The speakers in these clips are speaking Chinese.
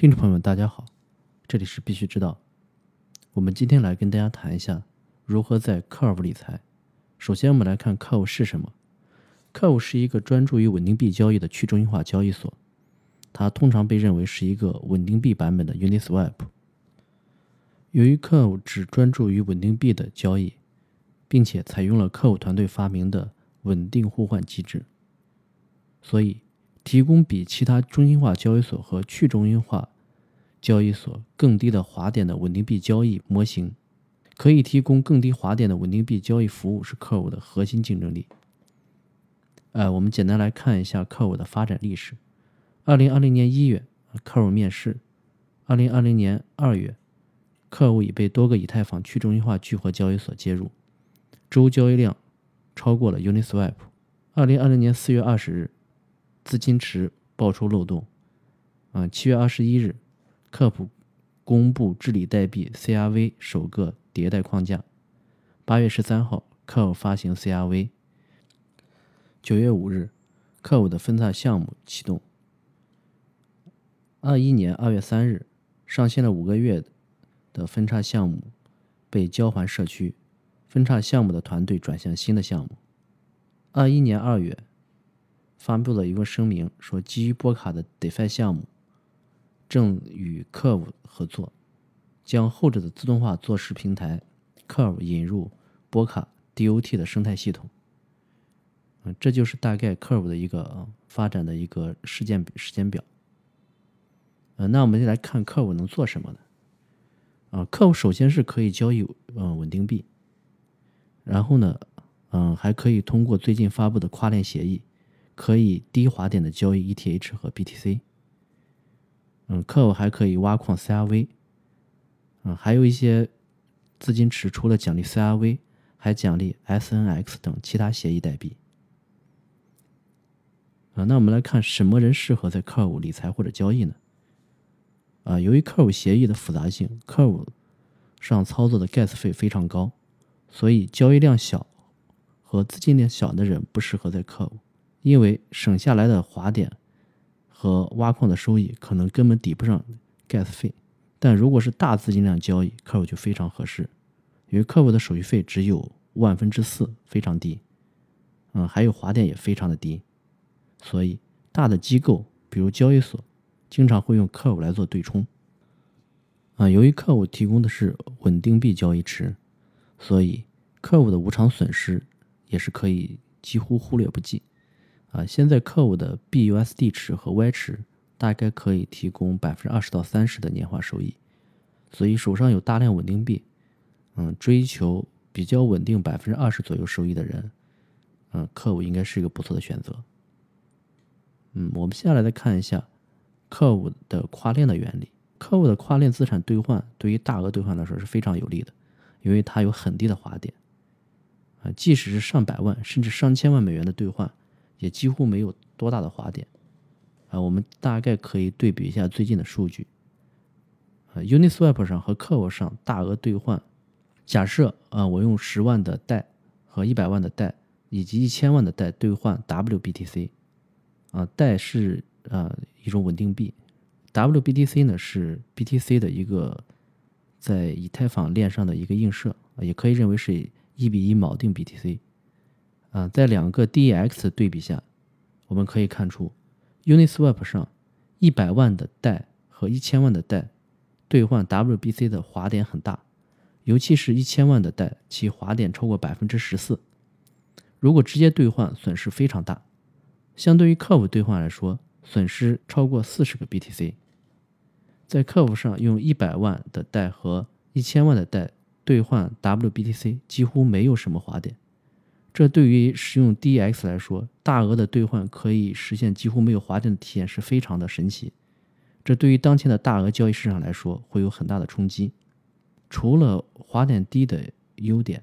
听众朋友们，大家好，这里是必须知道。我们今天来跟大家谈一下如何在 Curve 理财。首先，我们来看 Curve 是什么。Curve 是一个专注于稳定币交易的去中心化交易所，它通常被认为是一个稳定币版本的 Uniswap。由于 Curve 只专注于稳定币的交易，并且采用了 Curve 团队发明的稳定互换机制，所以提供比其他中心化交易所和去中心化交易所更低的滑点的稳定币交易模型，可以提供更低滑点的稳定币交易服务，是 Curve 的核心竞争力。呃，我们简单来看一下 Curve 的发展历史。二零二零年一月，Curve 面世；二零二零年二月。客户已被多个以太坊去中心化聚合交易所接入，周交易量超过了 Uniswap。二零二零年四月二十日，资金池爆出漏洞。啊，七月二十一日，科普公布治理代币 CRV 首个迭代框架。八月十三号，科普发行 CRV。九月五日，科普的分叉项目启动。二一年二月三日，上线了五个月。的分叉项目被交还社区，分叉项目的团队转向新的项目。二一年二月，发布了一个声明，说基于波卡的 DeFi 项目正与 Curve 合作，将后者的自动化做事平台 Curve 引入波卡 DOT 的生态系统。嗯，这就是大概 Curve 的一个发展的一个事件时间表。呃，那我们就来看 Curve 能做什么呢？啊，客户首先是可以交易嗯稳定币，然后呢，嗯还可以通过最近发布的跨链协议，可以低滑点的交易 ETH 和 BTC。嗯，客户还可以挖矿 CRV。嗯，还有一些资金池除了奖励 CRV，还奖励 SNX 等其他协议代币。啊，那我们来看什么人适合在 Curve 理财或者交易呢？啊，由于 Curve 协议的复杂性，Curve 上操作的 Gas 费非常高，所以交易量小和资金量小的人不适合在 Curve，因为省下来的滑点和挖矿的收益可能根本抵不上 Gas 费。但如果是大资金量交易客户就非常合适，因为客户的手续费只有万分之四，非常低。嗯，还有滑点也非常的低，所以大的机构，比如交易所。经常会用客户来做对冲，啊，由于客户提供的是稳定币交易池，所以客户的无偿损失也是可以几乎忽略不计，啊，现在 Curve 的 BUSD 池和 Y 池大概可以提供百分之二十到三十的年化收益，所以手上有大量稳定币，嗯，追求比较稳定百分之二十左右收益的人，嗯，Curve 应该是一个不错的选择，嗯，我们接下来再看一下。客户的跨链的原理，客户的跨链资产兑换对于大额兑换来说是非常有利的，因为它有很低的滑点，啊，即使是上百万甚至上千万美元的兑换，也几乎没有多大的滑点，啊，我们大概可以对比一下最近的数据，啊，Uniswap 上和客户上大额兑换，假设啊，我用十万的贷和一百万的贷以及一千万的贷兑换 WBTC，啊，贷是。呃，一种稳定币，WBTC 呢是 BTC 的一个在以太坊链上的一个映射，也可以认为是一比一锚定 BTC。啊，在两个 DEX 对比下，我们可以看出，Uniswap 上一百万的贷和一千万的贷兑换 WBC 的滑点很大，尤其是一千万的贷，其滑点超过百分之十四。如果直接兑换，损失非常大。相对于 Curve 兑换来说，损失超过四十个 BTC，在客服上用一百万的贷和一千万的贷兑换 WBTC 几乎没有什么滑点，这对于使用 DEX 来说，大额的兑换可以实现几乎没有滑点的体验是非常的神奇。这对于当前的大额交易市场来说会有很大的冲击。除了滑点低的优点，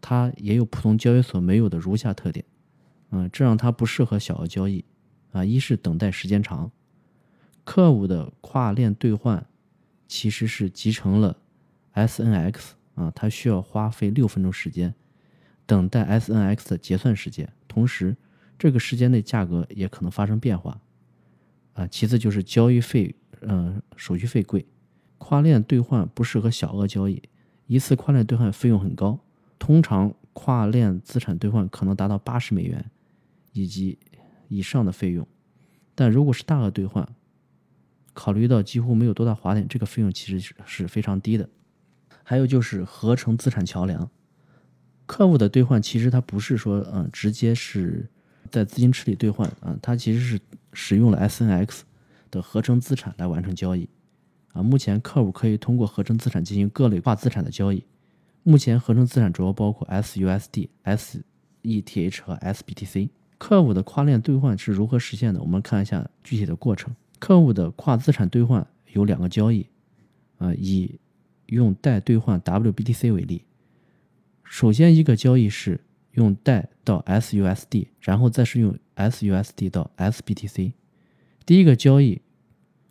它也有普通交易所没有的如下特点，嗯，这让它不适合小额交易。啊，一是等待时间长，客户的跨链兑换其实是集成了 SNX 啊，它需要花费六分钟时间等待 SNX 的结算时间，同时这个时间内价格也可能发生变化。啊，其次就是交易费，嗯，手续费贵，跨链兑换不适合小额交易，一次跨链兑换费用很高，通常跨链资产兑换可能达到八十美元以及以上的费用，但如果是大额兑换，考虑到几乎没有多大滑点，这个费用其实是是非常低的。还有就是合成资产桥梁，客户的兑换其实它不是说嗯直接是在资金池里兑换啊，它其实是使用了 S N X 的合成资产来完成交易啊。目前客户可以通过合成资产进行各类跨资产的交易。目前合成资产主要包括 S U S D、S E T H 和 S B T C。客户的跨链兑换是如何实现的？我们看一下具体的过程。客户的跨资产兑换有两个交易，啊，以用代兑换 WBTC 为例，首先一个交易是用代到 SUSD，然后再是用 SUSD 到 SBTC。第一个交易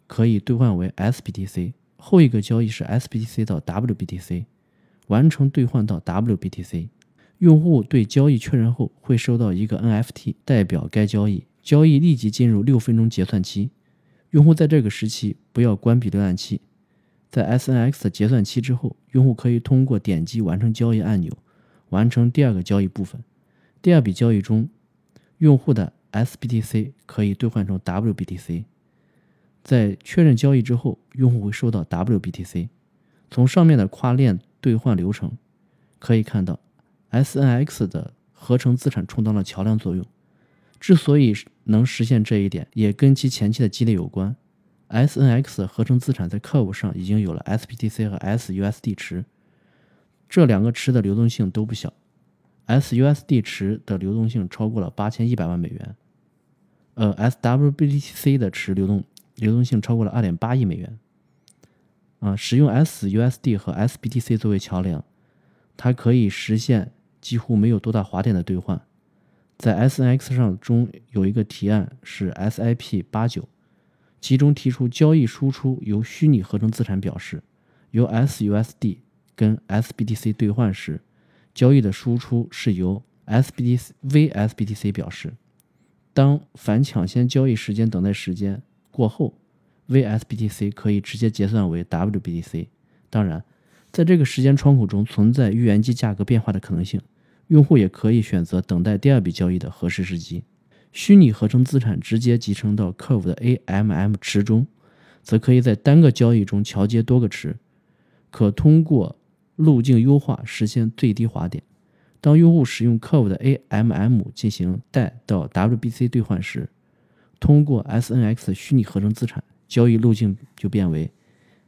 可以兑换为 SBTC，后一个交易是 SBTC 到 WBTC，完成兑换到 WBTC。用户对交易确认后会收到一个 NFT 代表该交易，交易立即进入六分钟结算期。用户在这个时期不要关闭浏览器，在 SNX 的结算期之后，用户可以通过点击完成交易按钮完成第二个交易部分。第二笔交易中，用户的 SBTC 可以兑换成 WBTC。在确认交易之后，用户会收到 WBTC。从上面的跨链兑换流程可以看到，SNX 的合成资产充当了桥梁作用。之所以能实现这一点，也跟其前期的积累有关。S N X 合成资产在客户上已经有了 S P T C 和 S U S D 池，这两个池的流动性都不小。S U S D 池的流动性超过了八千一百万美元，呃，S W B T C 的池流动流动性超过了二点八亿美元。啊，使用 S U S D 和 S B T C 作为桥梁，它可以实现几乎没有多大滑点的兑换。在 S N X 上中有一个提案是 S I P 八九，其中提出交易输出由虚拟合成资产表示，由 S U S D 跟 S B T C 兑换时，交易的输出是由 SBTC V S B T C 表示。当反抢先交易时间等待时间过后，V S B T C 可以直接结算为 W B T C。当然，在这个时间窗口中存在预言机价格变化的可能性。用户也可以选择等待第二笔交易的合适时机。虚拟合成资产直接集成到客户的 AMM 池中，则可以在单个交易中桥接多个池，可通过路径优化实现最低滑点。当用户使用客户的 AMM 进行代到 WBC 兑换时，通过 SNX 虚拟合成资产交易路径就变为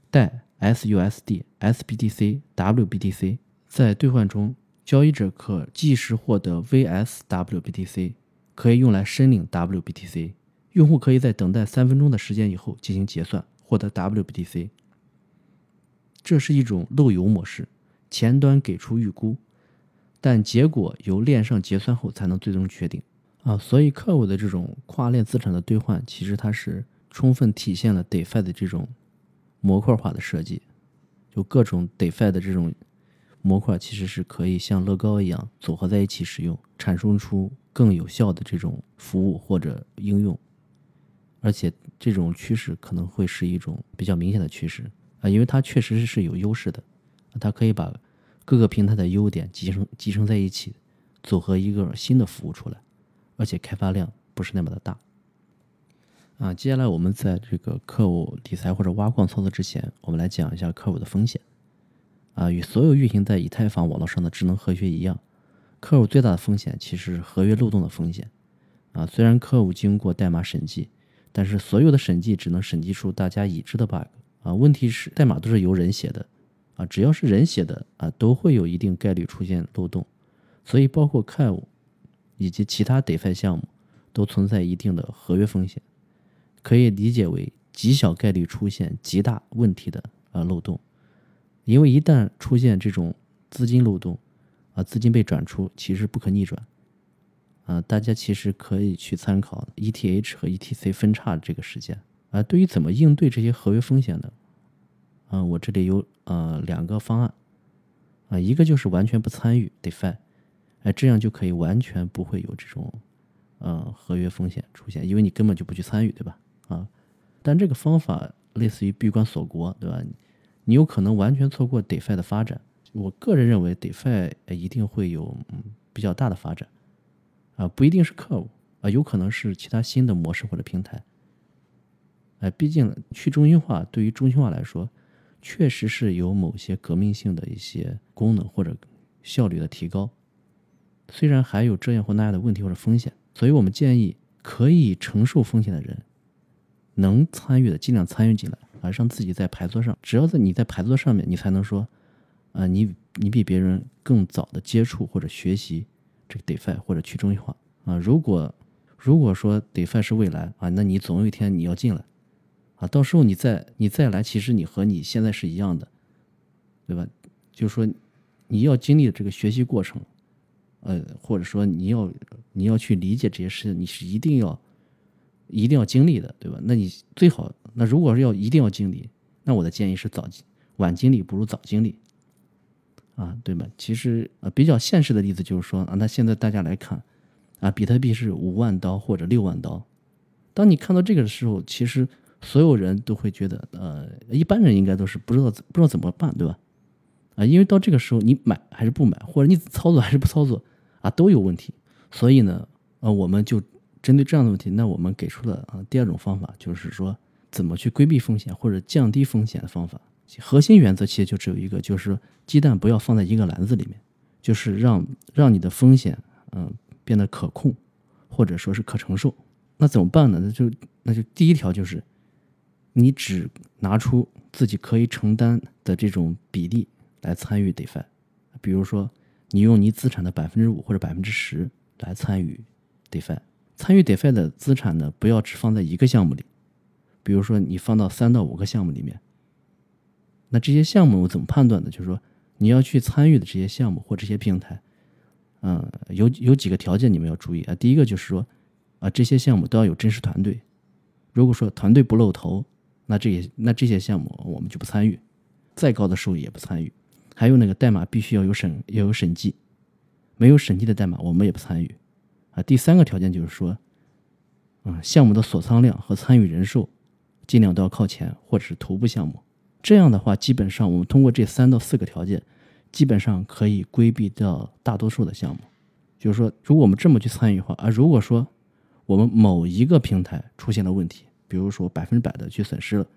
代 SUSD、SBTC、WBTC，在兑换中。交易者可即时获得 VSWBTC，可以用来申领 WBTC。用户可以在等待三分钟的时间以后进行结算，获得 WBTC。这是一种漏油模式，前端给出预估，但结果由链上结算后才能最终确定。啊，所以客户的这种跨链资产的兑换，其实它是充分体现了 DeFi 的这种模块化的设计，就各种 DeFi 的这种。模块其实是可以像乐高一样组合在一起使用，产生出更有效的这种服务或者应用，而且这种趋势可能会是一种比较明显的趋势啊，因为它确实是有优势的，它可以把各个平台的优点集成集成在一起，组合一个新的服务出来，而且开发量不是那么的大。啊，接下来我们在这个客户理财或者挖矿操作之前，我们来讲一下客户的风险。啊，与所有运行在以太坊网络上的智能合约一样，客户最大的风险其实是合约漏洞的风险。啊，虽然客户经过代码审计，但是所有的审计只能审计出大家已知的 bug。啊，问题是代码都是由人写的，啊，只要是人写的，啊，都会有一定概率出现漏洞。所以，包括 Kev 以及其他 DeFi 项目都存在一定的合约风险，可以理解为极小概率出现极大问题的啊漏洞。因为一旦出现这种资金漏洞，啊，资金被转出，其实不可逆转，啊，大家其实可以去参考 ETH 和 ETC 分叉这个事件，啊，对于怎么应对这些合约风险的，啊，我这里有呃两个方案，啊，一个就是完全不参与 DeFi，哎，这样就可以完全不会有这种呃合约风险出现，因为你根本就不去参与，对吧？啊，但这个方法类似于闭关锁国，对吧？你有可能完全错过 DeFi 的发展。我个人认为，DeFi 一定会有比较大的发展，啊，不一定是客户啊，有可能是其他新的模式或者平台。哎，毕竟去中心化对于中心化来说，确实是有某些革命性的一些功能或者效率的提高。虽然还有这样或那样的问题或者风险，所以我们建议可以承受风险的人，能参与的尽量参与进来，啊，让自己在牌桌上，只要在你在牌桌上面，你才能说，啊，你你比别人更早的接触或者学习这个 DeFi 或者去中心化啊。如果如果说 DeFi 是未来啊，那你总有一天你要进来。啊，到时候你再你再来，其实你和你现在是一样的，对吧？就是说，你要经历这个学习过程，呃，或者说你要你要去理解这些事情，你是一定要一定要经历的，对吧？那你最好，那如果是要一定要经历，那我的建议是早晚经历不如早经历，啊，对吧？其实呃，比较现实的例子就是说啊，那现在大家来看，啊，比特币是五万刀或者六万刀，当你看到这个的时候，其实。所有人都会觉得，呃，一般人应该都是不知道不知道怎么办，对吧？啊，因为到这个时候，你买还是不买，或者你操作还是不操作，啊，都有问题。所以呢，呃，我们就针对这样的问题，那我们给出了啊第二种方法，就是说怎么去规避风险或者降低风险的方法。核心原则其实就只有一个，就是鸡蛋不要放在一个篮子里面，就是让让你的风险嗯变得可控，或者说是可承受。那怎么办呢？那就那就第一条就是。你只拿出自己可以承担的这种比例来参与 DeFi，比如说你用你资产的百分之五或者百分之十来参与 DeFi。参与 DeFi 的资产呢，不要只放在一个项目里，比如说你放到三到五个项目里面。那这些项目我怎么判断呢？就是说你要去参与的这些项目或这些平台，嗯，有有几个条件你们要注意啊。第一个就是说啊，这些项目都要有真实团队。如果说团队不露头，那这些那这些项目我们就不参与，再高的收益也不参与。还有那个代码必须要有审要有审计，没有审计的代码我们也不参与。啊，第三个条件就是说，嗯，项目的锁仓量和参与人数尽量都要靠前或者是头部项目。这样的话，基本上我们通过这三到四个条件，基本上可以规避掉大多数的项目。就是说，如果我们这么去参与的话，啊，如果说我们某一个平台出现了问题，比如说百分之百的去损失了，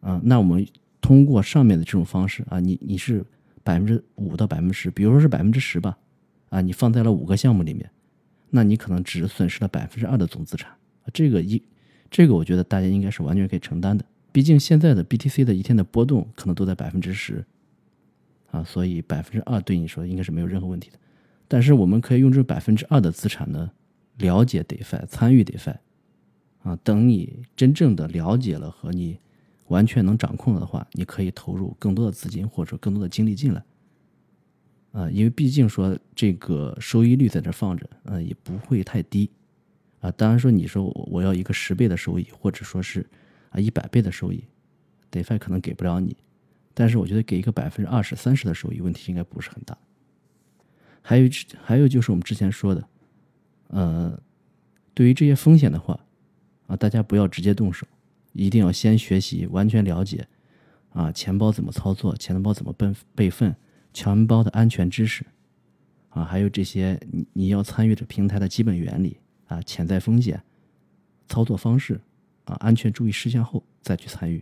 啊，那我们通过上面的这种方式啊，你你是百分之五到百分之十，比如说是百分之十吧，啊，你放在了五个项目里面，那你可能只损失了百分之二的总资产，这个一，这个我觉得大家应该是完全可以承担的，毕竟现在的 BTC 的一天的波动可能都在百分之十，啊，所以百分之二对你说应该是没有任何问题的，但是我们可以用这百分之二的资产呢，了解 DeFi，参与 DeFi。啊，等你真正的了解了和你完全能掌控了的话，你可以投入更多的资金或者更多的精力进来。啊，因为毕竟说这个收益率在这放着，嗯，也不会太低。啊，当然说你说我要一个十倍的收益，或者说是啊一百倍的收益，DeFi 可能给不了你，但是我觉得给一个百分之二十三十的收益，问题应该不是很大。还有还有就是我们之前说的，呃，对于这些风险的话。啊，大家不要直接动手，一定要先学习，完全了解啊，钱包怎么操作，钱包怎么备备份，钱包的安全知识啊，还有这些你你要参与的平台的基本原理啊，潜在风险、操作方式啊，安全注意事项后再去参与。